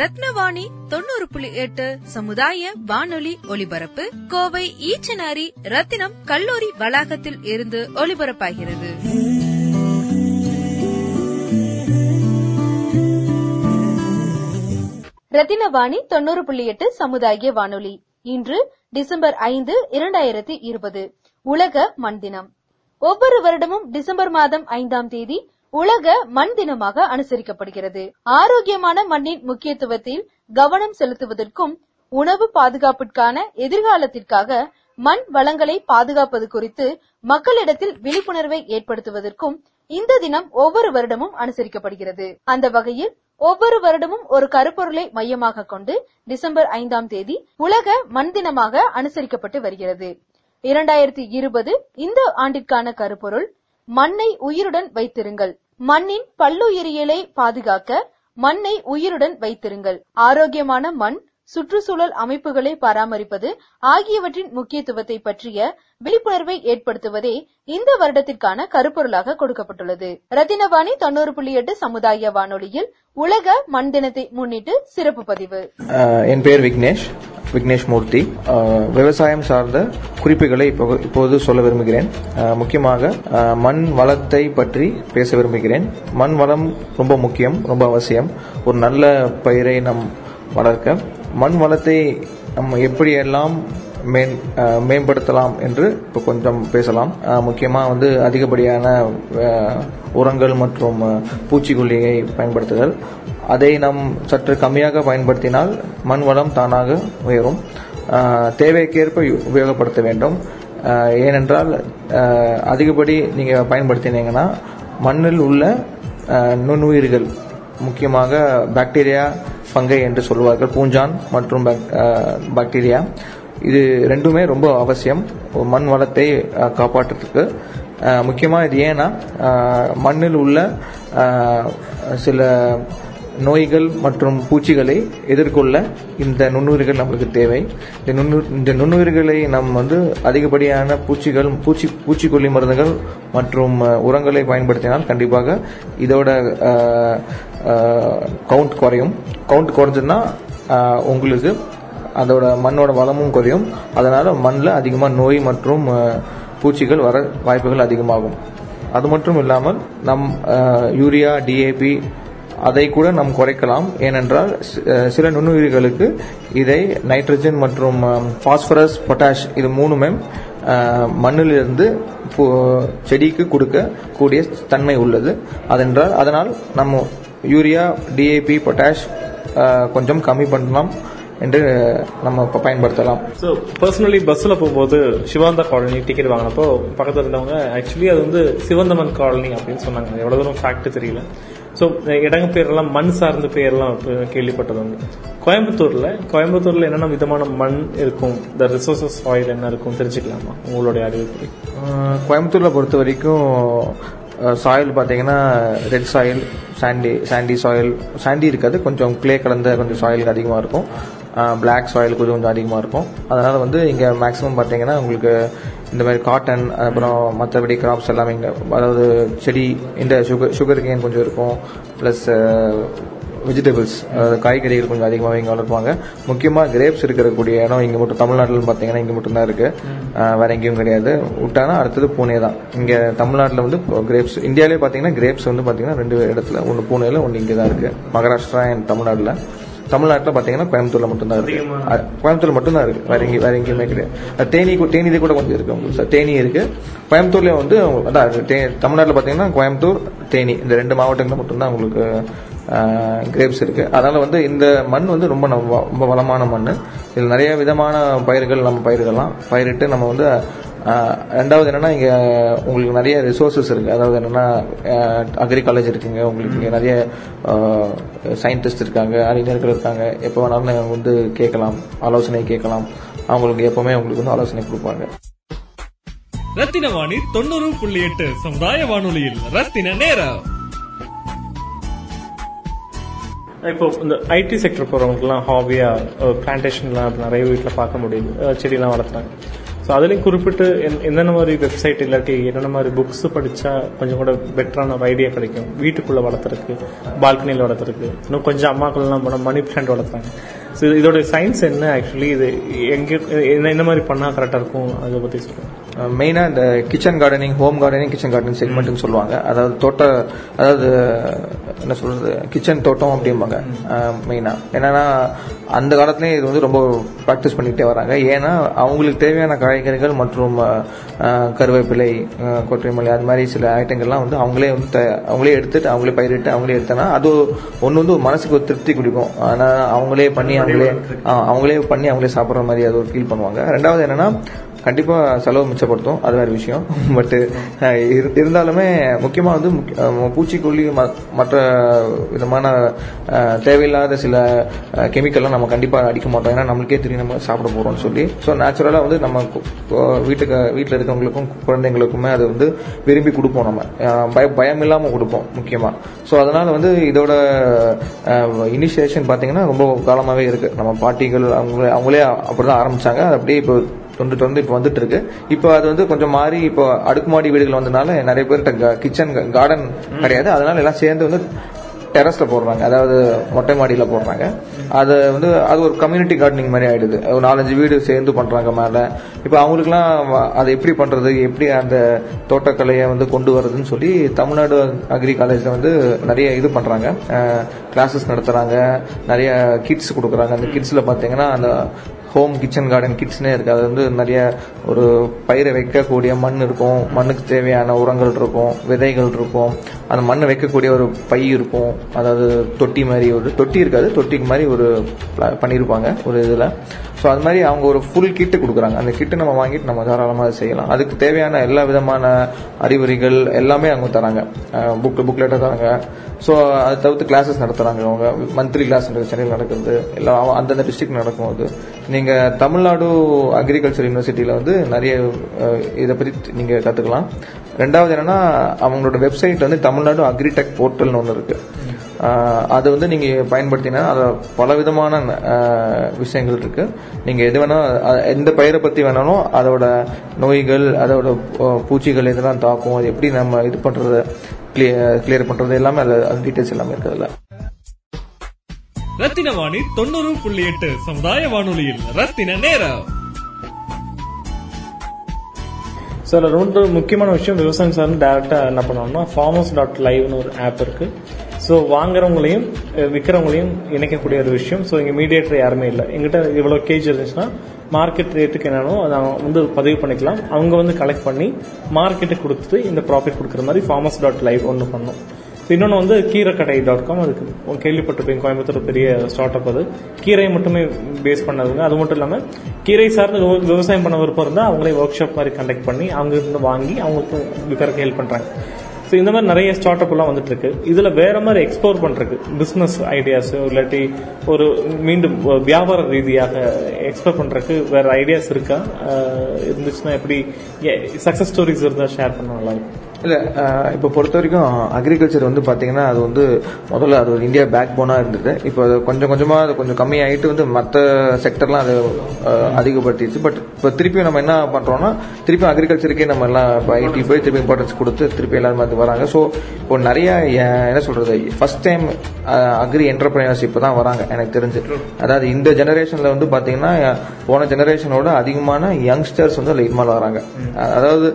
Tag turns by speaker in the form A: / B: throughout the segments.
A: ரத்னவாணி
B: தொண்ணூறு புள்ளி எட்டு சமுதாய வானொலி ஒலிபரப்பு கோவை ஈச்சனாரி ரத்தினம் கல்லூரி வளாகத்தில் இருந்து ஒலிபரப்பாகிறது.
C: ரத்தினவாணி தொண்ணூறு புள்ளி எட்டு சமுதாய வானொலி. இன்று டிசம்பர் ஐந்து இரண்டாயிரத்தி இருபது. உலக மண் தினம் ஒவ்வொரு வருடமும் டிசம்பர் மாதம் ஐந்தாம் தேதி உலக மண் தினமாக அனுசரிக்கப்படுகிறது. ஆரோக்கியமான மண்ணின் முக்கியத்துவத்தில் கவனம் செலுத்துவதற்கும் உணவு பாதுகாப்பிற்கான எதிர்காலத்திற்காக மண் வளங்களை பாதுகாப்பது குறித்து மக்களிடத்தில் விழிப்புணர்வை ஏற்படுத்துவதற்கும் இந்த தினம் ஒவ்வொரு வருடமும் அனுசரிக்கப்படுகிறது. அந்த வகையில் ஒவ்வொரு வருடமும் ஒரு கருப்பொருளை மையமாக கொண்டு டிசம்பர் ஐந்தாம் தேதி உலக மண் தினமாக அனுசரிக்கப்பட்டு வருகிறது. இரண்டாயிரத்தி இருபது இந்த ஆண்டிற்கான கருப்பொருள் மண்ணை உயிருடன் வைத்திருங்கள். மண்ணின் பல்லுயிரியலை பாதுகாக்க மண்ணை உயிருடன் வைத்திருங்கள். ஆரோக்கியமான மண் சுற்றுச்சூழல் அமைப்புகளை பராமரிப்பது ஆகியவற்றின் முக்கியத்துவத்தை பற்றிய விழிப்புணர்வை ஏற்படுத்துவதே இந்த வருடத்திற்கான கருப்பொருளாக கொடுக்கப்பட்டுள்ளது. ரத்தினவாணி தொண்ணூறு புள்ளி எட்டு சமுதாய வானொலியில் உலக மண் தினத்தை முன்னிட்டு சிறப்பு பதிவு.
D: என் பெயர் விக்னேஷ். விக்னேஷ் மூர்த்தி. விவசாயம் சார்ந்த குறிப்புகளை இப்போ- இப்போது சொல்ல விரும்புகிறேன். முக்கியமாக மண் வளத்தை பற்றி பேச விரும்புகிறேன். மண் வளம் ரொம்ப முக்கியம் ரொம்ப அவசியம். ஒரு நல்ல பயிரை நம் வளர்க்க. மண் வளத்தை நம்ம எப்படியெல்லாம் மேன் மேம்படுத்தலாம் என்று இப்போ கொஞ்சம் பேசலாம். முக்கியமாக வந்து அதிகப்படியான உரங்கள் மற்றும் பூச்சிக்கொல்லியை பயன்படுத்துதல். அதை நாம் சற்று கம்மியாக பயன்படுத்தினால் மண் வளம் தானாக உயரும். தேவைக்கேற்ப உபயோகப்படுத்த வேண்டும். ஏனென்றால் அதிகப்படி நீங்கள் பயன்படுத்தினீங்கன்னா மண்ணில் உள்ள நுண்ணுயிர்கள் முக்கியமாக பாக்டீரியா ஃபங்கை என்று சொல்வார்கள் பூஞ்சான் மற்றும் பாக்டீரியா. இது ரெண்டுமே ரொம்ப அவசியம். மண் வளத்தை காப்பாற்றுறதுக்கு. முக்கியமாக இது ஏன்னா மண்ணில் உள்ள சில நோய்கள் மற்றும் பூச்சிகளை எதிர்கொள்ள இந்த நுண்ணுயிர்கள் நம்மளுக்கு தேவை. இந்த நுண்ணு இந்த நுண்ணுயிர்களை நம் வந்து அதிகப்படியான பூச்சிகள் பூச்சி பூச்சிக்கொல்லி மருந்துகள் மற்றும் உரங்களை பயன்படுத்தினால் கண்டிப்பாக இதோட கவுண்ட் குறையும். கவுண்ட் குறைஞ்சதுன்னா உங்களுக்கு அதோட மண்ணோட வளமும் குறையும். அதனால மண்ணில் அதிகமாக நோய் மற்றும் பூச்சிகள் வர வாய்ப்புகள் அதிகமாகும். அது மட்டும் இல்லாமல் நம் யூரியா டிஏபி அதை கூட நாம் குறைக்கலாம். ஏனென்றால் சில நுண்ணுயிர்களுக்கு இதை நைட்ரஜன் மற்றும் பாஸ்பரஸ் பொட்டாஷ் இது மூணுமே மண்ணிலிருந்து செடிக்கு கொடுக்க கூடிய தன்மை உள்ளது. அதென்றால் அதனால் நம்ம யூரியா டிஏபி பொட்டாஷ் கொஞ்சம் கம்மி பண்ணலாம் என்று நம்ம இப்போ பயன்படுத்தலாம்.
E: ஸோ பர்சனலி பஸ்ஸில் போகும்போது சிவாந்தா காலனி டிக்கெட் வாங்கினப்போ பக்கத்தில் இருந்தவங்க ஆக்சுவலி அது வந்து சிவந்தமன் காலனி அப்படின்னு சொன்னாங்க. எவ்வளோ தூரம் ஃபேக்ட் தெரியல. ஸோ இடங்க பேரெல்லாம் மண் சார்ந்த பேர்லாம் கேள்விப்பட்டது உண்டு கோயம்புத்தூர்ல கோயம்புத்தூர்ல என்னென்ன விதமான மண் இருக்கும்? த ரிசோர்சஸ் ஆயில் என்ன இருக்கும்? தெரிஞ்சுக்கலாமா? உங்களுடைய அறிவுப்படி.
D: கோயம்புத்தூரில் கோயம்புத்தூர்ல பொறுத்த வரைக்கும் சாயில் பார்த்தீங்கன்னா red soil sandy sandy soil sandy இருக்காது கொஞ்சம் கிளே கலந்த கொஞ்சம் சாயில் அதிகமாக இருக்கும். பிளாக் சாயில் கொஞ்சம் கொஞ்சம் அதிகமாக இருக்கும். அதனால் வந்து இங்கே மேக்ஸிமம் பார்த்தீங்கன்னா உங்களுக்கு இந்த மாதிரி காட்டன் அப்புறம் மற்றபடி கிராப்ஸ் எல்லாமே இங்கே அதாவது செடி இந்த சுகர் சுகர் கேன் கொஞ்சம் இருக்கும். ப்ளஸ் வெஜிடபிள்ஸ் காய்கறிகள் கொஞ்சம் அதிகமாக இங்கே வளர்ப்பாங்க. முக்கியமாக கிரேப்ஸ் இருக்கக்கூடிய இடம் இங்கே மட்டும் தமிழ்நாட்டில் பார்த்தீங்கன்னா இங்கே மட்டும்தான் இருக்குது வேற எங்கேயும் கிடையாது. விட்டானா அடுத்தது பூனே தான். இங்கே தமிழ்நாட்டில் வந்து கிரேப்ஸ் இந்தியாவிலே பார்த்தீங்கன்னா கிரேப்ஸ் வந்து பார்த்தீங்கன்னா ரெண்டு இடத்துல ஒன்று பூனேல ஒன்று இங்கே தான் இருக்குது மகாராஷ்டிரா அண்ட் தமிழ்நாட்டில். தமிழ்நாட்டில் பார்த்தீங்கன்னா கோயம்புத்தூர்ல மட்டும்தான் இருக்கு. அஹ் கோயம்புத்தூர்ல மட்டும்தான் இருக்கு. வேற எங்கேயும் வேற எங்கேயுமே கிடையாது. தேனி தேனி கூட கொஞ்சம் இருக்கு உங்களுக்கு சார். தேனி இருக்கு. கோயம்புத்தூர்ல வந்து அதான் தமிழ்நாட்டில் பார்த்தீங்கன்னா கோயம்புத்தூர் தேனி இந்த ரெண்டு மாவட்டங்களில் மட்டும்தான் உங்களுக்கு கிரேப்ஸ் இருக்கு. அதனால வந்து இந்த மண் வந்து ரொம்ப ரொம்ப வளமான மண். இதில் நிறைய விதமான பயிர்கள் நம்ம பயிரிடலாம். பயிரிட்டு நம்ம வந்து ரெண்டாவது என்னன்னா இங்க உங்களுக்கு நிறைய ரிசோர்சஸ் இருக்கு. அதாவது என்னன்னா அக்ரி காலேஜ் இருக்குங்க. உங்களுக்கு இங்க நிறைய சயின்டிஸ்ட் இருக்காங்க அறிஞர்கள் இருக்காங்க. எப்போ வேணாலும் நீங்க வந்து கேட்கலாம் ஆலோசனை கேட்கலாம். அவங்களுக்கு எப்பவுமே உங்களுக்கு வந்து ஆலோசனை கொடுப்பாங்க.
F: ரத்தின வாணி தொண்ணூறு புள்ளி எட்டு சமுதாய வானொலியில். ரத்தின நேரம்.
E: இப்போ இந்த ஐடி செக்டர் போறவங்களுக்குலாம் ஹாபியா பிளான்டேஷன்லாம் நிறைய வீட்டில் பார்க்க முடியுது. அஹ் செடியெல்லாம் வளர்த்துறாங்க. ஸோ அதுலேயும் குறிப்பிட்டு என்னென்ன மாதிரி வெப்சைட் இல்லாட்டி என்னென்ன மாதிரி புக்ஸ் படித்தா கொஞ்சம் கூட பெட்டரான ஒரு ஐடியா கிடைக்கும்? வீட்டுக்குள்ளே வளர்த்துருக்கு பால்கனியில் வளர்த்துறதுக்கு. இன்னும் கொஞ்சம் அம்மாக்கள்லாம் போனால் மணி பிளான்ட் வளர்த்துறாங்க ஸோ இதோட சயின்ஸ் என்ன ஆக்சுவலி இது எங்கே என்ன என்ன மாதிரி பண்ணால் கரெக்டாக இருக்கும்? அதை பற்றி சொல்லுங்கள்
D: மெயினா இந்த kitchen gardening home gardening kitchen gardening செக்மெண்ட்னு சொல்லுவாங்க. அதாவது தோட்ட அதாவது என்ன சொல்றது கிச்சன் தோட்டம் அப்படிம்பாங்க மெயினா என்னன்னா அந்த காலத்துலயும் இது வந்து ரொம்ப ப்ராக்டிஸ் பண்ணிக்கிட்டே வராங்க. ஏன்னா அவங்களுக்கு தேவையான காய்கறிகள் மற்றும் கருவேப்பிலை அஹ், கொத்தமல்லி அது மாதிரி சில ஐட்டங்கள்லாம் வந்து அவங்களே வந்து அவங்களே எடுத்துட்டு அவங்களே பயிரிட்டு அவங்களே எடுத்தனா அது ஒன்று வந்து ஒரு மனசுக்கு ஒரு திருப்தி கொடுக்கும். ஆனா அவங்களே பண்ணி அவங்களே அவங்களே பண்ணி அவங்களே சாப்பிட்ற மாதிரி அது ஒரு ஃபீல் பண்ணுவாங்க. ரெண்டாவது என்னன்னா கண்டிப்பா செலவு மிச்சப்படுத்தும். அது வேற விஷயம். பட் இருந்தாலுமே முக்கியமா வந்து முக்கிய- பூச்சிக்கொல்லி மற்ற விதமான தேவையில்லாத சில கெமிக்கல்லாம் நம்ம கண்டிப்பா அடிக்க மாட்டோம். ஏன்னா நம்மளுக்கே தெரியும் நம்ம சாப்பிட போறோம்னு சொல்லி. ஸோ நேச்சுரலா வந்து நம்ம வீட்டுக்கு வீட்டில் இருக்கவங்களுக்கும் குழந்தைங்களுக்குமே அது வந்து விரும்பி கொடுப்போம் நம்ம. பய பயம் இல்லாம கொடுப்போம் முக்கியமா. ஸோ அதனால வந்து இதோட இனிஷியேஷன் பாத்தீங்கன்னா ரொம்ப காலமாகவே இருக்கு. நம்ம பாட்டிகள் அவங்களே அவங்களே அப்படிதான் ஆரம்பிச்சாங்க. அது அப்படியே இப்போ தொண்டு தொண்டு இப்போ வந்துட்டு இருக்கு இப்போ அது வந்து கொஞ்சம் மாறி இப்போ அடுக்குமாடி வீடுகள் வந்ததுனால நிறைய பேர்கிட்ட கிச்சன் கார்டன் கிடையாது. அதனால எல்லாம் சேர்ந்து வந்து டெரஸ்ல போடுறாங்க. அதாவது மொட்டை மாடியில போடுறாங்க. அது வந்து அது ஒரு கம்யூனிட்டி கார்டனிங் மாதிரி ஆயிடுது. ஒரு நாலஞ்சு வீடு சேர்ந்து பண்றாங்க மேல. இப்போ அவங்களுக்குலாம் அதை எப்படி பண்றது? எப்படி அந்த தோட்டக்கலையை வந்து கொண்டு வர்றதுன்னு சொல்லி தமிழ்நாடு அக்ரி காலேஜ்ல வந்து நிறைய இது பண்றாங்க. கிளாஸஸ் நடத்துறாங்க. நிறைய கிட்ஸ் கொடுக்குறாங்க. அந்த கிட்ஸ்ல பாத்தீங்கன்னா அந்த ஹோம் கிச்சன் கார்டன் கிட்ஸ்னே இருக்கு. அது வந்து நிறைய ஒரு பயிரை வைக்கக்கூடிய மண் இருக்கும். மண்ணுக்கு தேவையான உரங்கள் இருக்கும் விதைகள் இருக்கும். அந்த மண்ணை வைக்கக்கூடிய ஒரு பை இருக்கும். அதாவது தொட்டி மாதிரி ஒரு தொட்டி இருக்காது. தொட்டிக்கு மாதிரி ஒரு பண்ணியிருப்பாங்க ஒரு இதில். ஸோ அது மாதிரி அவங்க ஒரு ஃபுல் கிட்டு கொடுக்குறாங்க. அந்த கிட்டு நம்ம வாங்கிட்டு நம்ம தாராளமாக செய்யலாம். அதுக்கு தேவையான எல்லா விதமான அறிகுறிகள் எல்லாமே அவங்க தராங்க. புக் புக்லெட்டாக தராங்க. ஸோ அதை தவிர்த்து கிளாஸஸ் நடத்துகிறாங்க அவங்க மந்த்லி கிளாஸ் சென்னையில் நடக்குது. எல்லாம் அந்தந்த டிஸ்ட்ரிக்ட் நடக்கும் அது நீங்கள் தமிழ்நாடு அக்ரிகல்ச்சர் யூனிவர்சிட்டியில் வந்து நிறைய இதை பற்றி நீங்கள் கற்றுக்கலாம் ரெண்டாவது என்னென்னா அவங்களோட வெப்சைட் வந்து தமிழ்நாடு அக்ரிடெக் போர்ட்டல்னு ஒன்று இருக்குது அது வந்து நீங்க பயன்படுத்தினா அது பல விதமான விஷயங்கள் இருக்கு. நீங்க எது வேணா அஹ், எந்த பயிரை பத்தி வேணாலும் அதோட நோய்கள் அதோட பூச்சிகள் இதெல்லாம் தாக்கும். அது எப்படி நம்ம இது பண்றது கிளியர் பண்றது எல்லாமே அது டீட்டெயில்ஸ் எல்லாமே இருக்கு அதுல
F: ரத்தின வாணி தொண்ணூறு புள்ளி எட்டு சமுதாய வானொலியில் ரத்தின நேரம்.
E: சார் ரெண்டு முக்கியமான விஷயம் விவசாயம் சார் டேரெக்டாக என்ன பண்ணுவாங்கன்னா ஃபார்மர்ஸ் டாட் லைவ்னு ஒரு ஆப் இருக்கு. ஸோ வாங்குறவங்களையும் விற்கிறவங்களையும் இணைக்கக்கூடிய ஒரு விஷயம். ஸோ இங்கே மீடியேட்டர் யாருமே இல்லை. எங்கிட்ட இவ்வளோ கேஜ் இருந்துச்சுன்னா மார்க்கெட் ரேட்டுக்கு என்னன்னோ அதை வந்து பதிவு பண்ணிக்கலாம். அவங்க வந்து கலெக்ட் பண்ணி மார்க்கெட்டுக்கு கொடுத்துட்டு இந்த ப்ராஃபிட் கொடுக்குற மாதிரி ஃபார்மஸ் டாட் லைவ் ஒன்று பண்ணோம் இன்னொன்று வந்து கீரைக்கடை டாட் காம் அதுக்கு கேள்விப்பட்டிருப்பீங்க. கோயம்புத்தூர் பெரிய ஸ்டார்ட் அப் அது. கீரையை மட்டுமே பேஸ் பண்ணதுங்க. அது மட்டும் இல்லாமல் கீரை சார்ந்து விவசாயம் பண்ண விருப்பம் இருந்தால் அவங்களே ஒர்க் ஷாப் மாதிரி கண்டக்ட் பண்ணி அவங்க இருந்து வாங்கி அவங்களுக்கு விற்கிறதுக்கு ஹெல்ப் பண்ணுறாங்க ஸோ இந்த மாதிரி நிறைய ஸ்டார்ட் அப் எல்லாம் வந்துட்டு இருக்கு இதுல வேற மாதிரி எக்ஸ்ப்ளோர் பண்றதுக்கு பிசினஸ் ஐடியாஸ் இல்லாட்டி ஒரு மீண்டும் வியாபார ரீதியாக எக்ஸ்ப்ளோர் பண்றதுக்கு வேற ஐடியாஸ் இருக்கா? இருந்துச்சுன்னா எப்படி சக்சஸ் ஸ்டோரிஸ் இருந்தால் ஷேர் பண்ண நல்லா இருக்கும்
D: இல்ல இப்போ பொறுத்த வரைக்கும் அக்ரிகல்ச்சர் வந்து பாத்தீங்கன்னா அது வந்து முதல்ல அது ஒரு இந்தியா பேக் போனா இருந்தது. இப்போ அது கொஞ்சம் கொஞ்சமா அது கொஞ்சம் கம்மி ஆயிட்டு வந்து மற்ற செக்டர்லாம் அது அதிகப்படுத்திடுச்சு. பட் இப்போ திருப்பியும் நம்ம என்ன பண்றோம்னா திருப்பியும் அக்ரிகல்ச்சருக்கே நம்ம எல்லாம் இப்போ ஐடி போய் திருப்பி இம்பார்ட்டன்ஸ் கொடுத்து திருப்பி எல்லாரும் வந்து வராங்க. ஸோ இப்போ நிறைய என்ன சொல்றது ஃபர்ஸ்ட் டைம் அக்ரி என்டர்பிரினர்ஷிப் தான் வராங்க எனக்கு தெரிஞ்சு. அதாவது இந்த ஜெனரேஷன்ல வந்து பாத்தீங்கன்னா போன ஜெனரேஷனோட அதிகமான யங்ஸ்டர்ஸ் வந்து அதில் இன்வால்வ் வராங்க அதாவது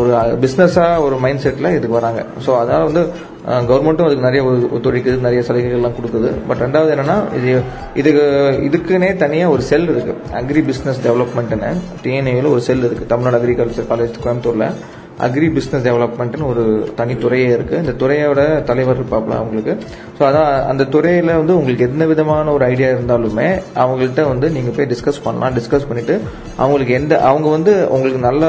D: ஒரு பிசினஸா ஒரு மைண்ட் செட்டில் இதுக்கு வராங்க. ஸோ அதனால் வந்து கவர்மெண்ட்டும் அதுக்கு நிறைய ஒத்துழைக்குது நிறைய சலுகைகள்லாம் கொடுக்குது. பட் ரெண்டாவது என்னன்னா இது இதுக்கு இதுக்குன்னே தனியாக ஒரு செல் இருக்குது அக்ரி பிஸ்னஸ் டெவலப்மெண்ட்னு டிஎன்ஏயில் ஒரு செல் இருக்குது தமிழ்நாடு அக்ரிகல்ச்சர் காலேஜ் கோயம்புத்தூரில். அக்ரி பிஸ்னஸ் டெவலப்மெண்ட்னு ஒரு தனி துறையே இருக்கு. இந்த துறையோட தலைவர் இருப்பாப்ல அவங்களுக்கு. ஸோ அதான் அந்த துறையில வந்து உங்களுக்கு எந்த விதமான ஒரு ஐடியா இருந்தாலுமே அவங்கள்ட்ட வந்து நீங்க போய் டிஸ்கஸ் பண்ணலாம். டிஸ்கஸ் பண்ணிட்டு அவங்களுக்கு எந்த அவங்க வந்து உங்களுக்கு நல்ல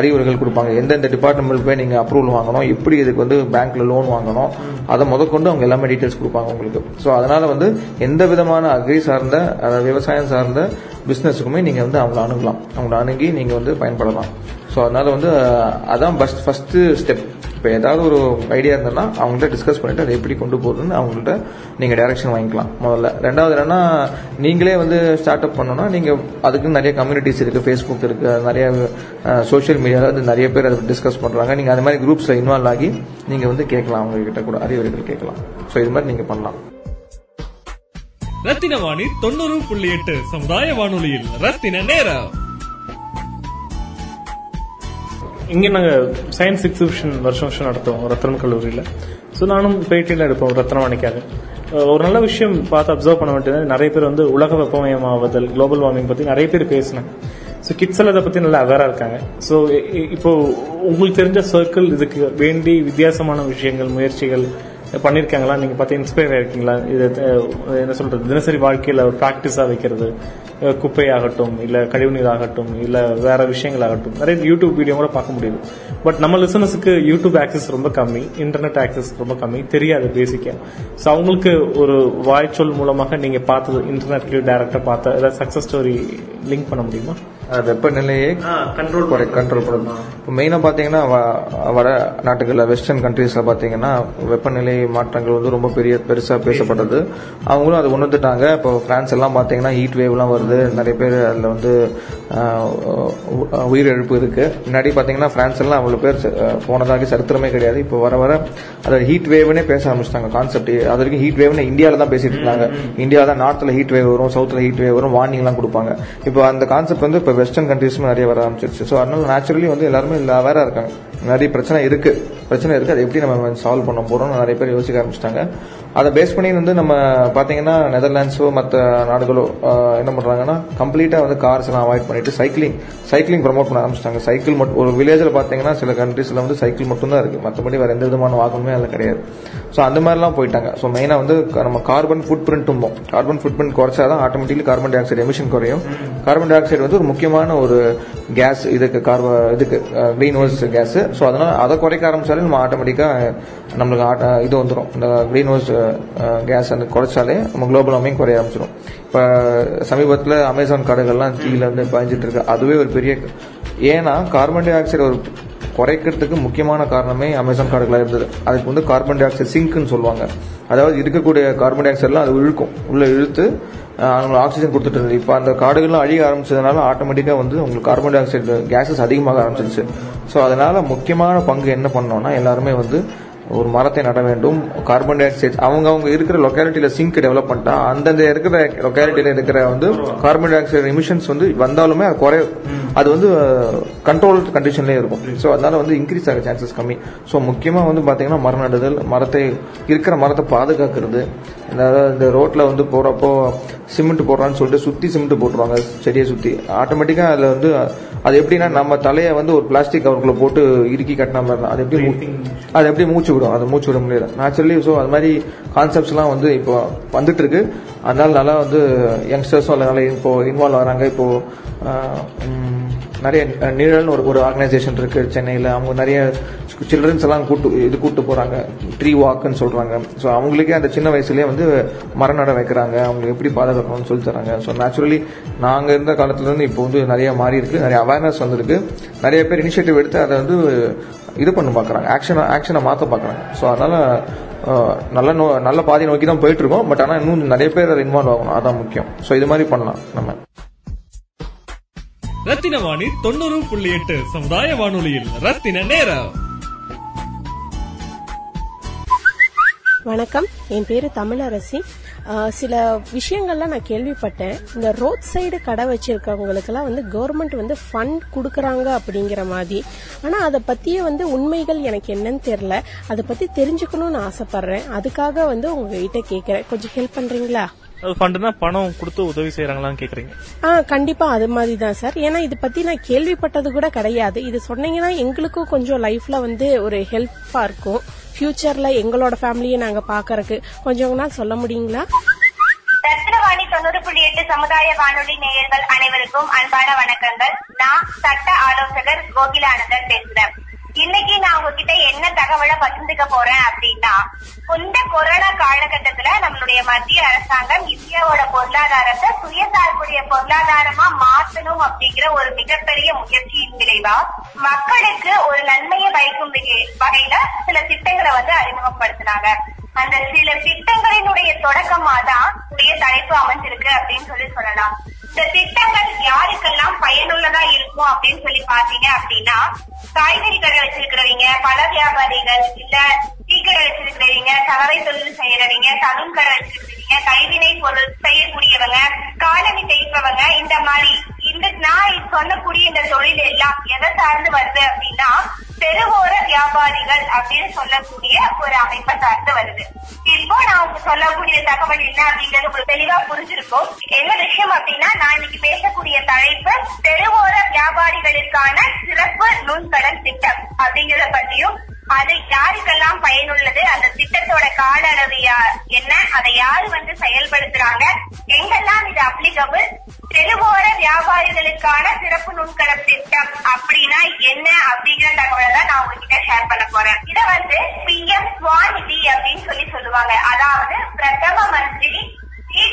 D: அறிவுரைகள் கொடுப்பாங்க. எந்தெந்த டிபார்ட்மெண்ட் போய் நீங்க அப்ரூவல் வாங்கணும் எப்படி இதுக்கு வந்து பேங்க்ல லோன் வாங்கணும் அதை முதற்கொண்டு அவங்க எல்லாமே டீட்டெயில்ஸ் கொடுப்பாங்க உங்களுக்கு. ஸோ அதனால வந்து எந்த விதமான அக்ரி சார்ந்த அதாவது விவசாயம் சார்ந்த பிஸ்னஸுக்குமே நீங்க வந்து அவங்கள அணுகலாம். அவங்கள அணுகி நீங்க வந்து பயன்படலாம். ஸோ அதனால வந்து அதான் ஃபஸ்ட் ஃபர்ஸ்ட் ஸ்டெப் இப்போ ஏதாவது ஒரு ஐடியா இருந்ததுன்னா அவங்கள்ட்ட டிஸ்கஸ் பண்ணிட்டு அதை எப்படி கொண்டு போகுதுன்னு அவங்கள்ட்ட நீங்கள் டைரக்ஷன் வாங்கிக்கலாம். முதல்ல. ரெண்டாவது என்னன்னா நீங்களே வந்து ஸ்டார்ட் அப் பண்ணணும்னா நீங்கள் அதுக்கு நிறைய கம்யூனிட்டிஸ் இருக்குது ஃபேஸ்புக் இருக்கு நிறைய சோஷியல் மீடியாவில் வந்து நிறைய பேர் அதை டிஸ்கஸ் பண்ணுறாங்க நீங்கள் அது மாதிரி குரூப்ஸில் இன்வால்வ் ஆகி நீங்கள் வந்து கேட்கலாம் அவங்கக்கிட்ட கூட அறிவுரைகள் கேட்கலாம். ஸோ இது மாதிரி நீங்கள் பண்ணலாம்.
F: ரத்தின வாணி தொண்ணூறு புள்ளி எட்டு சமுதாய வானொலியில் ரத்தின நேரம்.
E: இங்கே நாங்கள் சயின்ஸ் எக்ஸிபிஷன் வருஷம் வருஷம் நடத்துவோம் ரத்னம் கல்லூரியில். ஸோ நானும் பேட்டியில் எடுப்போம் ரத்னவாணிக்காக ஒரு நல்ல விஷயம் பார்த்து அப்சர்வ் பண்ண வேண்டியது நிறைய பேர் வந்து உலக வெப்பமயமாவதல் குளோபல் வார்மிங் பற்றி நிறைய பேர் பேசினாங்க. ஸோ கிட்ஸ் எல்லாம் இதை பற்றி நல்லா அவேராக இருக்காங்க. ஸோ இப்போ உங்களுக்கு தெரிஞ்ச சர்க்கிள் இதுக்கு வேண்டி வித்தியாசமான விஷயங்கள் முயற்சிகள் பண்ணியிருக்காங்களா நீங்கள் பார்த்து இன்ஸ்பயர் ஆயிருக்கீங்களா? இது என்ன சொல்கிறது தினசரி வாழ்க்கையில் ஒரு ப்ராக்டிஸாக வைக்கிறது குப்பையாகட்டும் இல்லை கழிவுநீர் ஆகட்டும் இல்லை வேற விஷயங்கள் ஆகட்டும் நிறைய யூடியூப் வீடியோ கூட பார்க்க முடியுது. பட் நம்ம லிசனஸுக்கு யூடியூப் ஆக்சஸ் ரொம்ப கம்மி இன்டர்நெட் ஆக்சஸ் ரொம்ப கம்மி தெரியாது பேசிக்கா ஸோ அவங்களுக்கு ஒரு வாய்ச்சொல் மூலமாக நீங்க பார்த்தது இன்டர்நெட்ல டைரக்டா பார்த்த ஏதாவது சக்சஸ் ஸ்டோரி லிங்க் பண்ண முடியுமா?
D: வெப்பநிலையை
E: கண்ட்ரோல்
D: குறை கண்ட்ரோல் பண்ணுது இப்போ மெயினாக பார்த்தீங்கன்னா வ- வட நாட்டுகளில் வெஸ்டர்ன் கண்ட்ரீஸில் பார்த்தீங்கன்னா வெப்பநிலை மாற்றங்கள் வந்து ரொம்ப பெரிய பெருசாக பேசப்படுறது அவங்களும் அதை உணர்ந்துட்டாங்க. இப்போ பிரான்ஸ் எல்லாம் பார்த்தீங்கன்னா ஹீட் வேவ்லாம் வருது. நிறைய பேர் அதில் வந்து உயிரிழப்பு இருக்கு. முன்னாடி பார்த்தீங்கன்னா பிரான்ஸ் எல்லாம் அவ்வளோ பேர் போனதாக சரித்திரமே கிடையாது. இப்போ வர வர அதை ஹீட் வேவ்னே பேச ஆரம்பிச்சிட்டாங்க கான்செப்ட் அது வரைக்கும் ஹீட் வேவ்னு இந்தியாவில் தான் பேசிட்டு இருந்தாங்க. இந்தியாவில் தான் நார்த்தில் ஹீட் வேவ் வரும் சவுத்தில் ஹீட் வேவ் வரும் வார்னிங்லாம் கொடுப்பாங்க. இப்போ அந்த கான்செப்ட் வந்து இப்போ வெஸ்டர்ன் கண்ட்ரீஸ்மே நிறைய வர ஆரம்பிச்சிருச்சு. ஸோ அதனால நேச்சுரலி வந்து எல்லாருமே இல்லை வேற இருக்காங்க. நிறைய பிரச்சனை இருக்கு. பிரச்சனை இருக்குது அதை எப்படி நம்ம சால்வ் பண்ண போறோம்னு நிறைய பேர் யோசிக்க ஆரம்பிச்சிட்டாங்க. அதை பேஸ் பண்ணி வந்து நம்ம பார்த்தீங்கன்னா நெதர்லாண்ட்ஸோ மற்ற நாடுகளோ என்ன பண்ணுறாங்கன்னா கம்ப்ளீட்டாக வந்து கார்ஸ் எல்லாம் அவாய்ட் பண்ணிட்டு சைக்கிளிங் சைக்கிளிங் ப்ரமோட் பண்ண ஆரம்பிச்சிட்டாங்க. சைக்கிள் மட்டும் ஒரு வில்லேஜில் பார்த்தீங்கன்னா சில கண்ட்ரீஸில் வந்து சைக்கிள் மட்டும்தான் இருக்குது மற்றபடி வேறு எந்த விதமான வாகனமே அதில் கிடையாது. ஸோ அந்த மாதிரிலாம் போயிட்டாங்க. ஸோ மெயினாக வந்து நம்ம கார்பன் ஃபுட் பிரிண்ட்டும் கார்பன் ஃபுட் பிரிண்ட் குறைச்சாதான் automatically carbon di oxide emission குறையும். கார்பன் டை ஆக்சைடு வந்து ஒரு முக்கியமான ஒரு கேஸ் இதுக்கு கார்ப இதுக்கு க்ரீன் ஹவுஸ் கேஸ் ஸோ அதனால் அதை குறைக்க குறைச்சாலே நம்ம ஆட்டோமேட்டிக்காக நம்மளுக்கு ஆட்ட- இது வந்துடும் இந்த க்ரீன் ஹவுஸ் கேஸ் அந்த குறைச்சாலே நம்ம குளோபல் வார்மிங் குறைய ஆரம்பிச்சிடும் இப்போ சமீபத்தில் அமேசான் காடுகள்லாம் கீழே வந்து பாய்ஞ்சிட்டு இருக்கு. அதுவே ஒரு பெரிய ஏன்னா கார்பன் டை ஆக்சைடு ஒரு குறைக்கிறதுக்கு முக்கியமான காரணமே அமேசான் காடுகளாக இருந்தது. அதுக்கு வந்து கார்பன் டை ஆக்சைடு சிங்க்னு சொல்லுவாங்க. அதாவது இருக்கக்கூடிய கார்பன் டை ஆக்சைடெலாம் அது இழுக்கும். உள்ளே இழுத்து அவங்களுக்கு ஆக்சிஜன் கொடுத்துட்டு இருந்தது. இப்போ அந்த காடுகள்லாம் அழிய ஆரம்பிச்சதுனால ஆட்டோமேட்டிக்காக வந்து உங்களுக்கு கார்பன் டை ஆக்சைடு கேஸஸ் அதிகமாக ஆரம்பிச்சிருச்சு. ஸோ அதனால முக்கியமான பங்கு என்ன பண்ணோம்னா எல்லாருமே வந்து ஒரு மரத்தை நட வேண்டும் கார்பன் டை ஆக்சைடு அவங்க அவங்க இருக்கிற லொக்காலிட்டியில சிங்க் டெவலப் பண்ணிட்டா அந்தந்த இருக்கிற லொக்காலிட்டியில இருக்கிற வந்து கார்பன் டை ஆக்சைடு எமிஷன்ஸ் வந்து வந்தாலுமே அது குறை அது வந்து கண்ட்ரோல் கண்டிஷன்லேயே இருக்கும். ஸோ அதனால வந்து இன்க்ரீஸ் ஆக சான்சஸ் கம்மி. ஸோ முக்கியமாக வந்து பார்த்தீங்கன்னா மரம் நடுதல் மரத்தை இருக்கிற மரத்தை பாதுகாக்கிறது அதாவது இந்த ரோட்ல வந்து போறப்போ சிமெண்ட் போடுறான்னு சொல்லிட்டு சுத்தி சிமெண்ட் போட்டுருவாங்க செடியை சுத்தி. ஆட்டோமேட்டிக்கா அதுல வந்து அது எப்படின்னா நம்ம தலையை வந்து ஒரு பிளாஸ்டிக் கவருக்குள்ள போட்டு இறுக்கி கட்டின மாதிரி தான். அது எப்படி அது எப்படி மூச்சு விடும்? அது மூச்சு விட முடியாது நேச்சுரலி ஸோ அது மாதிரி கான்செப்ட்ஸ்லாம் வந்து இப்போ வந்துட்டு இருக்கு அதனால நல்லா வந்து யங்ஸ்டர்ஸும் அதில் நல்லா இப்போ இன்வால்வ் ஆகிறாங்க இப்போ ஆஹ், உம், நிறைய நிழல்னு ஒரு ஒரு ஆர்கனைசேஷன் இருக்கு சென்னையில். அவங்க நிறைய சில்ட்ரன்ஸ் எல்லாம் கூட்டு இது கூட்டு போறாங்க. ட்ரீ வாக்குன்னு சொல்றாங்க. ஸோ அவங்களுக்கே அந்த சின்ன வயசுலேயே வந்து மரம் நட வைக்கிறாங்க. அவங்க எப்படி பாதுகாக்கணும்னு சொல்லி தராங்க. ஸோ நேச்சுரலி நாங்கள் இருந்த காலத்துலேருந்து இப்போ வந்து நிறைய மாறி இருக்கு. நிறைய அவேர்னஸ் வந்திருக்கு. நிறைய பேர் இனிஷியேட்டிவ் எடுத்து அதை வந்து இது பண்ண பார்க்குறாங்க ஆக்ஷனை ஆக்ஷனை மாற்ற பார்க்குறாங்க ஸோ அதனால நல்ல நோ நல்ல பாதி நோக்கி தான் போயிட்டு இருக்கோம். பட் ஆனால் இன்னும் நிறைய பேர் அதை இன்வால்வ் ஆகணும். அதான் முக்கியம். ஸோ இது மாதிரி பண்ணலாம் நம்ம.
F: ரத்தின வாணி தொண்ணூறு புள்ளி எட்டு சமுதாய வானொலியில். ரத்தின நேரம்.
G: வணக்கம். என் பேரு தமிழரசி. சில விஷயங்கள்லாம் நான் கேள்விப்பட்டேன். இந்த ரோட் சைடு கடை வச்சிருக்கவங்களுக்கெல்லாம் வந்து கவர்மெண்ட் வந்து ஃபண்ட் கொடுக்கறாங்க அப்படிங்கிற மாதிரி. ஆனால் அதை பத்தியே வந்து உண்மைகள் எனக்கு என்னன்னு தெரியல. அதை பத்தி தெரிஞ்சுக்கணும்னு ஆசைப்படுறேன். அதுக்காக வந்து உங்ககிட்ட கேட்குறேன் கொஞ்சம் ஹெல்ப் பண்றீங்களா
E: ஃபண்டுனா பணம் கொடுத்து உதவி செய்யறாங்களான்னு கேக்குறீங்க.
G: ஆ கண்டிப்பா அது மாதிரி தான் சார். ஏன்னா இது பத்தி நான் கேள்விப்பட்டது கூட கிடையாது. இது சொன்னீங்கன்னா எங்களுக்கும் கொஞ்சம் லைஃப்ல வந்து ஒரு ஹெல்ப்பா இருக்கும். ஃபியூச்சர்ல எங்களோட ஃபேமிலியை நாங்க பாக்கறதுக்கு கொஞ்சம் நாள் சொல்ல முடியுங்களா?
H: ரத்னவாணி தொண்ணூறு புள்ளி எட்டு சமுதாய வானொலி நேயர்கள் அனைவருக்கும் அன்பான வணக்கங்கள். நான் சட்ட ஆலோசகர் கோகிலானந்தன் பேசுறேன். இன்னைக்கு நான் உங்ககிட்ட என்ன தகவலை பகிர்ந்துக்க போறேன் அப்படின்னா இந்த கொரோனா காலகட்டத்துல நம்மளுடைய மத்திய அரசாங்கம் இந்தியாவோட பொருளாதாரத்தை சுயசார்புடைய பொருளாதாரமா மாற்றணும் அப்படிங்கிற ஒரு மிகப்பெரிய முயற்சியின் விளைவா மக்களுக்கு ஒரு நன்மையை பயக்கும் வகை- வகையில சில திட்டங்களை வந்து அறிமுகப்படுத்தினாங்க. அந்த சில திட்டங்களினுடைய தொடக்கமா தான் தலைப்பு அமைஞ்சிருக்கு அப்படின்னு சொல்லி சொல்லலாம். இந்த திட்டங்கள் யாருக்கெல்லாம் பயனுள்ளதா இருக்கும் அப்படின்னு சொல்லி பாத்தீங்க அப்படின்னா காய்கறி கடை வச்சிருக்கிறவங்க பல வியாபாரிகள் இல்ல டீ கடை வச்சிருக்கிறவங்க சலவை தொழில் செய்யறவங்க சலூன் கடை வச்சிருக்கிறவங்க கைவினை பொருள் செய்யக்கூடியவங்க காலனி தைப்பவங்க இந்த மாதிரி இந்த நான் சொல்லக்கூடிய இந்த தொழில் எல்லாம் எதை சார்ந்து வருது அப்படின்னா தெருவோர வியாபாரிகள் அப்படின்னு சொல்லக்கூடிய ஒரு அமைப்பை சார்ந்து வருது. இப்போ நான் உங்களுக்கு சொல்லக்கூடிய தகவல் என்ன அப்படிங்கிறது உங்களுக்கு தெளிவா புரிஞ்சிருக்கும். என்ன விஷயம் அப்படின்னா நான் இன்னைக்கு பேசக்கூடிய தலைப்பு தெருவோர வியாபாரிகளுக்கான சிறப்பு நுண்கடன் திட்டம் அப்படிங்கறத பத்தியும் அது யாருக்கெல்லாம் பயனுள்ளது அந்த திட்டத்தோட கால அளவு என்ன அதை யாரு வந்து செயல்படுத்துறாங்க எங்கெல்லாம் இது அப்ளிகபிள் தெருவோர வியாபாரிகளுக்கான சிறப்பு நுண்கடன் திட்டம் அப்படின்னா என்ன அப்படிங்கிற தகவலை தான் நான் உங்ககிட்ட ஷேர் பண்ண போறேன். இத வந்து பிஎம் ஸ்வாநிதி அப்படின்னு சொல்லி சொல்லுவாங்க. அதாவது பிரதம மந்திரி ஸ்ரீ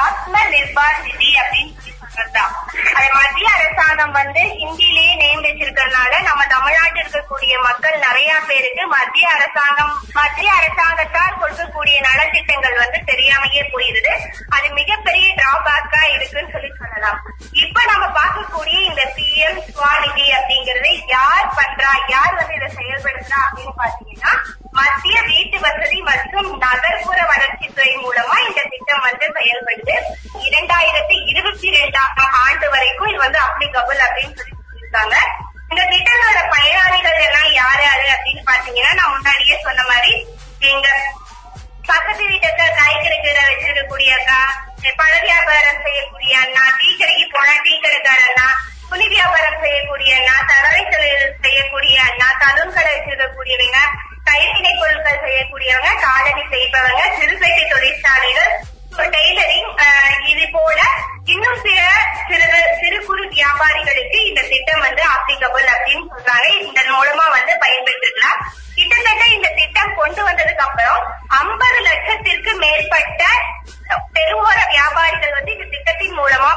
H: ஆத்ம நிர்பார் நிதி அப்படின்னு தான். அது மத்திய அரசாங்கம் வந்து ஹிந்திலேயே நேம் வச்சிருக்கிறதுனால நம்ம தமிழ்நாட்டில் இருக்கக்கூடிய மக்கள் நிறைய பேருக்கு மத்திய அரசாங்கம் மத்திய அரசாங்கத்தால் கொடுக்கக்கூடிய நலத்திட்டங்கள் வந்து தெரியாமையே போயிருது. அது மிகப்பெரிய டிராபேக்கா இருக்குன்னு சொல்லி சொல்லலாம். இப்ப நம்ம பார்க்கக்கூடிய இந்த பிஎம் ஸ்வாநிதி அப்படிங்கறது யார் பண்றா யார் வந்து இதை செயல்படுத்துறா அப்படின்னு பாத்தீங்கன்னா மத்திய வீட்டு வசதி மற்றும் நகர்ப்புற வளர்ச்சித்துறை மூலமா இந்த திட்டம் வந்து செயல்படுது. அப்படின்னு சொல்லி சொல்லியிருக்காங்க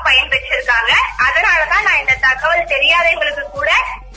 H: பயன் பெற்றிருக்காங்க பயன்பெற்றிருக்காங்க. அதனாலதான் நான் இந்த தகவல் தெரியாதவங்களுக்கு கூட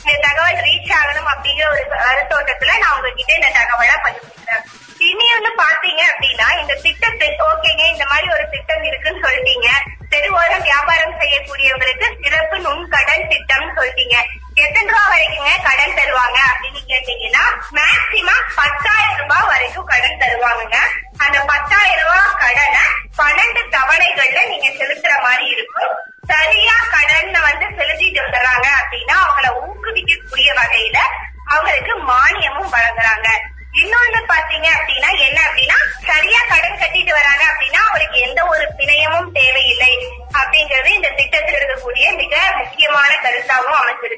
H: இந்த தகவல் ரீச் ஆகணும் அப்படிங்கிற ஒரு கருத்தோட்டத்துல நான் உங்ககிட்ட இந்த தகவலை பகிர்ந்துக்கிறேன். இனி வந்து பாத்தீங்க அப்படின்னா இந்த திட்டத்தை ஓகேங்க இந்த மாதிரி ஒரு திட்டம் இருக்குன்னு சொல்லிட்டீங்க. தெருவோரம் வியாபாரம் செய்யக்கூடியவங்களுக்கு சிறப்பு நுண்கடன் திட்டம்னு சொல்லிட்டீங்க. எத்தனை ரூபா வரைக்குங்க கடன் தருவாங்க அப்படின்னு கேட்டீங்கன்னா மேக்சிமம் பத்தாயிரம் ரூபாய் வரைக்கும் கடன் தருவாங்கங்க. அந்த பத்தாயிரம் ரூபாய் கடனை பன்னெண்டு தவணைகள்ல நீங்க செலுத்துற மாதிரி இருக்கும். சரியா கடன் வந்து செலுத்திட்டு வந்துடுறாங்க அப்படின்னா அவங்கள ஊக்குவிக்கக்கூடிய வகையில அவங்களுக்கு மானியமும் வழங்குறாங்க. இன்னொன்னு பாத்தீங்க அப்படின்னா என்ன அப்படின்னா சரியா கடன் கட்டிட்டு வராங்க அப்படின்னா அவருக்கு எந்த ஒரு பிணையமும் தேவையில்லை அப்படிங்கிறது இந்த திட்டத்தில் இருக்கக்கூடிய மிக முக்கியமான கருத்தாகவும் அமைஞ்சிருக்கு அஹ்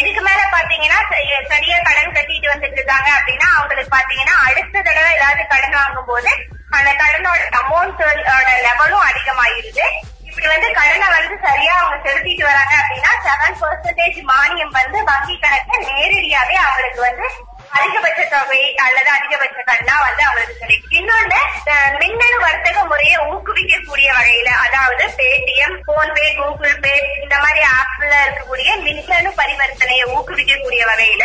H: இதுக்கு மேல பாத்தீங்கன்னா சரியா கடன் கட்டிட்டு வந்துட்டு இருக்காங்க அப்படின்னா அவங்களுக்கு பாத்தீங்கன்னா அடுத்த தடவை ஏதாவது கடன் வாங்கும் போது அந்த கடனோட அமௌண்டோட லெவலும் அதிகமாயிருது. இப்படி வந்து கடனை வந்து சரியா அவங்க செலுத்திட்டு வராங்க அப்படின்னா செவன் பெர்சன்டேஜ் மானியம் வந்து வங்கி கணக்கு நேரடியாவே அவங்களுக்கு வந்து அதிகபட்ச தொகை அல்லது அதிகபட்ச கண்ணா வந்து அவங்களுக்கு கிடைக்கும். இன்னொன்னு மின்னணு வர்த்தக முறையை ஊக்குவிக்கக்கூடிய வகையில அதாவது பேடிஎம் போன்பே கூகுள் பே இந்த மாதிரி ஆப்ல இருக்கக்கூடிய மின்னணு பரிவர்த்தனையை ஊக்குவிக்கக்கூடிய வகையில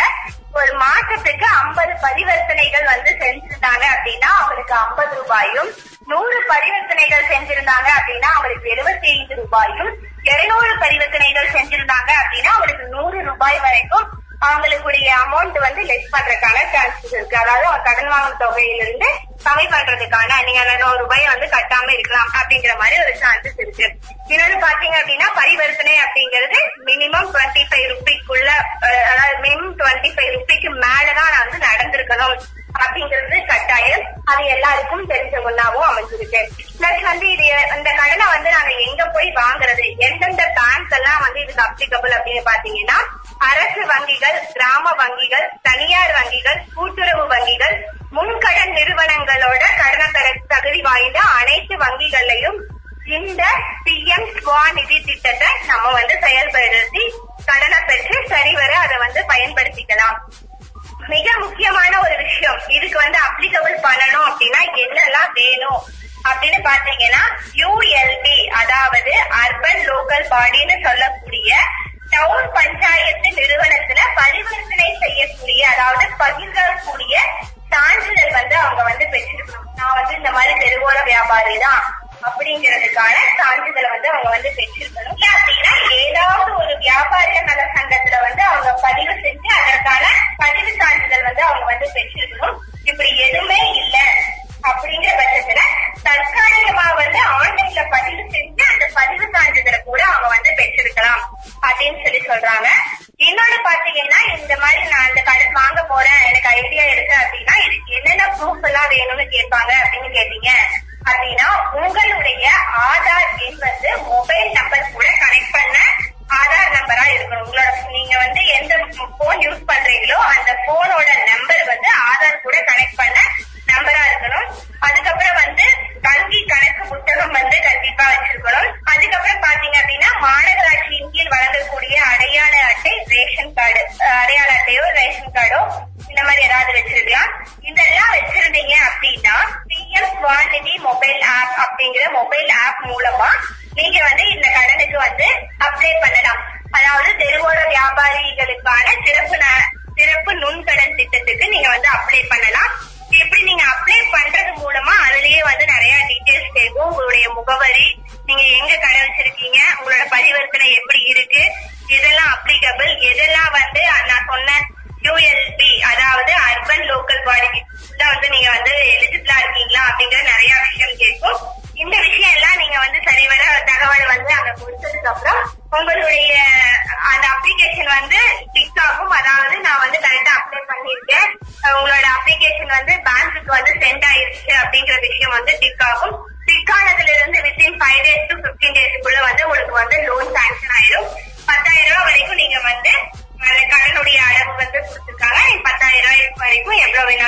H: ஒரு மாசத்துக்கு ஐம்பது பரிவர்த்தனைகள் வந்து செஞ்சிருந்தாங்க அப்படின்னா அவங்களுக்கு ஐம்பது ரூபாயும் நூறு பரிவர்த்தனைகள் செஞ்சிருந்தாங்க அப்படின்னா அவங்களுக்கு எழுபத்தி ஐந்து ரூபாயும் இருநூறு பரிவர்த்தனைகள் செஞ்சிருந்தாங்க அப்படின்னா அவங்களுக்கு நூறு ரூபாய் வரைக்கும் அவங்களுக்குரிய அமௌண்ட் வந்து லெஸ் பண்றதுக்கான சான்சஸ் இருக்கு. அதாவது கடன் வாங்கும் தொகையிலிருந்து கம்மி பண்றதுக்கான நீங்க அந்த ரூபாய் வந்து கட்டாம இருக்கலாம் அப்படிங்கிற மாதிரி ஒரு சான்சஸ் இருக்கு. இன்னொன்னு பாத்தீங்க அப்படின்னா பரிவர்த்தனை அப்படிங்கிறது மினிமம் டுவெண்ட்டி ஃபைவ் ருபிக்குள்ள அதாவது மினிமம் டுவெண்ட்டி ஃபைவ் ருபிக்கு மேலதான் நான் வந்து நடந்திருக்கணும் அப்படிங்கிறது கட்டாயம். அது எல்லாருக்கும் தெரிஞ்ச ஒன்னாவும் அமைஞ்சிருக்கு. பிளஸ் வந்து இது இந்த கடனை வந்து நாங்க எங்க போய் வாங்குறது? எந்தெந்த பேங்க் எல்லாம் வந்து இதுக்கு அப்ளிகபிள் அப்படின்னு பாத்தீங்கன்னா அரசு வங்கிகள் கிராம வங்கிகள் தனியார் வங்கிகள் கூட்டுறவு வங்கிகள் முன்கடன் நிறுவனங்களோட கடனை பெற தகுதி வாய்ந்த அனைத்து வங்கிகளையும் இந்த பிஎம் ஸ்வாநிதி திட்டத்தை நம்ம வந்து செயல்படுத்தி கடனை பெற்று சரிவர அதை வந்து பயன்படுத்திக்கலாம். மிக முக்கியமான ஒரு விஷயம் இதுக்கு வந்து அப்ளிகபிள் பண்ணணும் அப்படின்னா என்னெல்லாம் வேணும் அப்படின்னு பாத்தீங்கன்னா யூஎல்பி அதாவது அர்பன் லோக்கல் பாடின்னு சொல்லக்கூடிய டவுன் பஞ்சாயத்து நிறுவனத்துல பரிவர்த்தனை செய்யக்கூடிய அதாவது பகிர்ந்தக்கூடிய சான்றிதழ் வந்து அவங்க வந்து பெற்றிருக்கணும் நான் வந்து இந்த மாதிரி தெருவோர வியாபாரி தான் அப்படிங்கிறதுக்கான சான்றிதழ் வந்து அவங்க வந்து பெற்றிருக்கணும். இல்ல அப்படின்னா ஏதாவது ஒரு வியாபாரிய நல சங்கத்துல வந்து அவங்க பதிவு செஞ்சு அதற்கான பதிவு சான்றிதழ் வந்து அவங்க வந்து பெற்றிருக்கணும். இப்படி எதுவுமே இல்ல அப்படிங்கிற பட்சத்துல தற்காலிகமா வந்து ஆன்லைன்ல பதிவு செஞ்சு அந்த பதிவு சான்றிதழை கூட அவங்க வந்து பெற்றிருக்கலாம் அப்படின்னு சொல்லி சொல்றாங்க. இன்னொன்னு பாத்தீங்கன்னா இந்த மாதிரி வந்து கேட்பாங்க அப்படின்னு கேட்டீங்க. அப்படின்னா உங்களுடைய ஆதார் எண் வந்து மொபைல்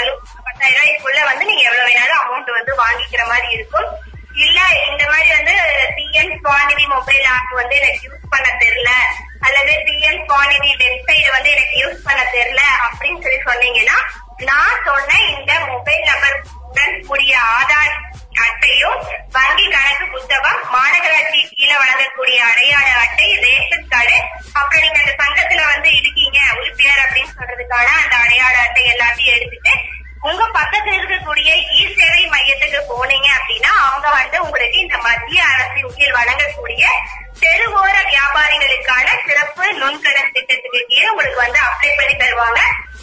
H: வேணாலும் பத்தாயிரம் ரூபாய்க்குள்ள வந்து நீங்க எவ்வளவு வேணாலும் அமௌண்ட் வந்து வாங்கிக்கிற மாதிரி இருக்கும். இல்ல இந்த மாதிரி வந்து பிஎன் ஸ்வாநிதி மொபைல் ஆப் வந்து எனக்கு யூஸ் பண்ண தெரியல. அல்லது பிஎன் ஸ்வாநிதி வெப்சைட் வந்து எனக்கு யூஸ் பண்ண தெரியல அப்படின்னு சொல்லி சொன்னீங்கன்னா நான் சொன்ன இந்த மொபைல் நம்பர் உடன் கூடிய ஆதார் அட்டையும் வங்கி கணக்கு புத்தகம் மாநகராட்சி கீழே வழங்கக்கூடிய அடையாள அட்டை ரேஷன் கார்டு அப்புறம் நீங்க அந்த சங்கத்துல வந்து இருக்கீங்க உறுப்பினர் அப்படின்னு சொல்றதுக்கான அந்த அடையாள அட்டை எல்லாத்தையும் எடுத்துட்டு உங்க பக்கத்துல இருக்கக்கூடிய இ சேவை மையத்துக்கு போனீங்க அப்படின்னா அவங்க வந்து உங்களுக்கு இந்த மத்திய அரசின் கீழ் வழங்கக்கூடிய தெருவோர வியாபாரிகளுக்கான சிறப்பு நுண்கடன் திட்டத்துக்கு கீழே உங்களுக்கு வந்து அப்ளை பண்ணி தருவாங்க.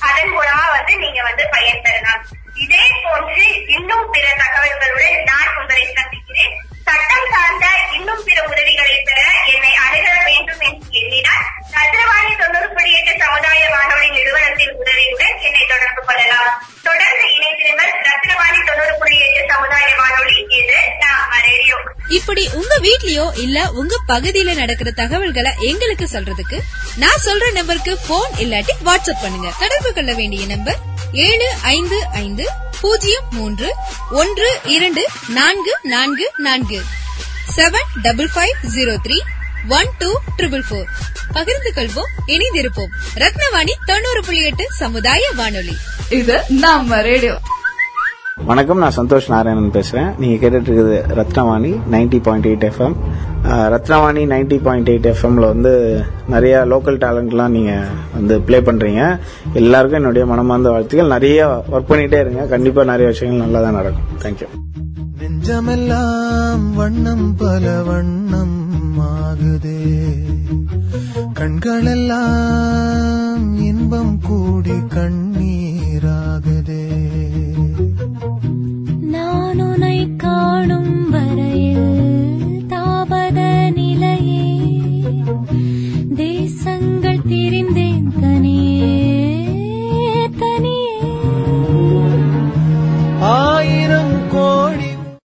H: அதன் மூலமா வந்து நீங்க வந்து பயன்பெறலாம். இதே போன்று
B: இல்ல உங்க பகுதியில நடக்கிற தகவல்களை எங்களுக்கு சொல்றதுக்கு நான் சொல்ற நம்பருக்கு போன் இல்லாட்டி வாட்ஸ்அப் பண்ணுங்க. தொடர்பு கொள்ள வேண்டிய நம்பர் ஏழு ஐந்து ஐந்து பூஜ்ஜியம் மூன்று ஒன்று இரண்டு நான்கு நான்கு நான்கு. Seven double five zero three one two triple four பகிர்ந்து கொள்வோம் இணைந்திருப்போம். ரத்னவாணி தொண்ணூறு புள்ளி எட்டு சமுதாய வானொலி.
I: இது நம்ம ரேடியோ.
J: வணக்கம் நான் சந்தோஷ் நாராயணன் பேசுறேன். நீங்க கேட்டுட்டு இருக்குது Rathnavani ninety point eight FM Rathnavani ninety point eight எஃப்எம்ல வந்து நிறைய லோக்கல் டேலண்ட்லாம் நீங்கள் வந்து ப்ளே பண்ணுறீங்க எல்லாருக்கும் என்னுடைய மனமார்ந்த வாழ்த்துக்கள். நிறைய ஒர்க் பண்ணிட்டே இருங்க. கண்டிப்பாக நிறைய விஷயங்கள் நல்லா தான் நடக்கும் தேங்க்யூ
K: நெஞ்சமெல்லாம் வண்ணம் பல வண்ணம் ஆகுதே.
A: கண்களெல்லாம் இன்பம் கூடி கண்ணீராகுதே. நான் உனை காணும்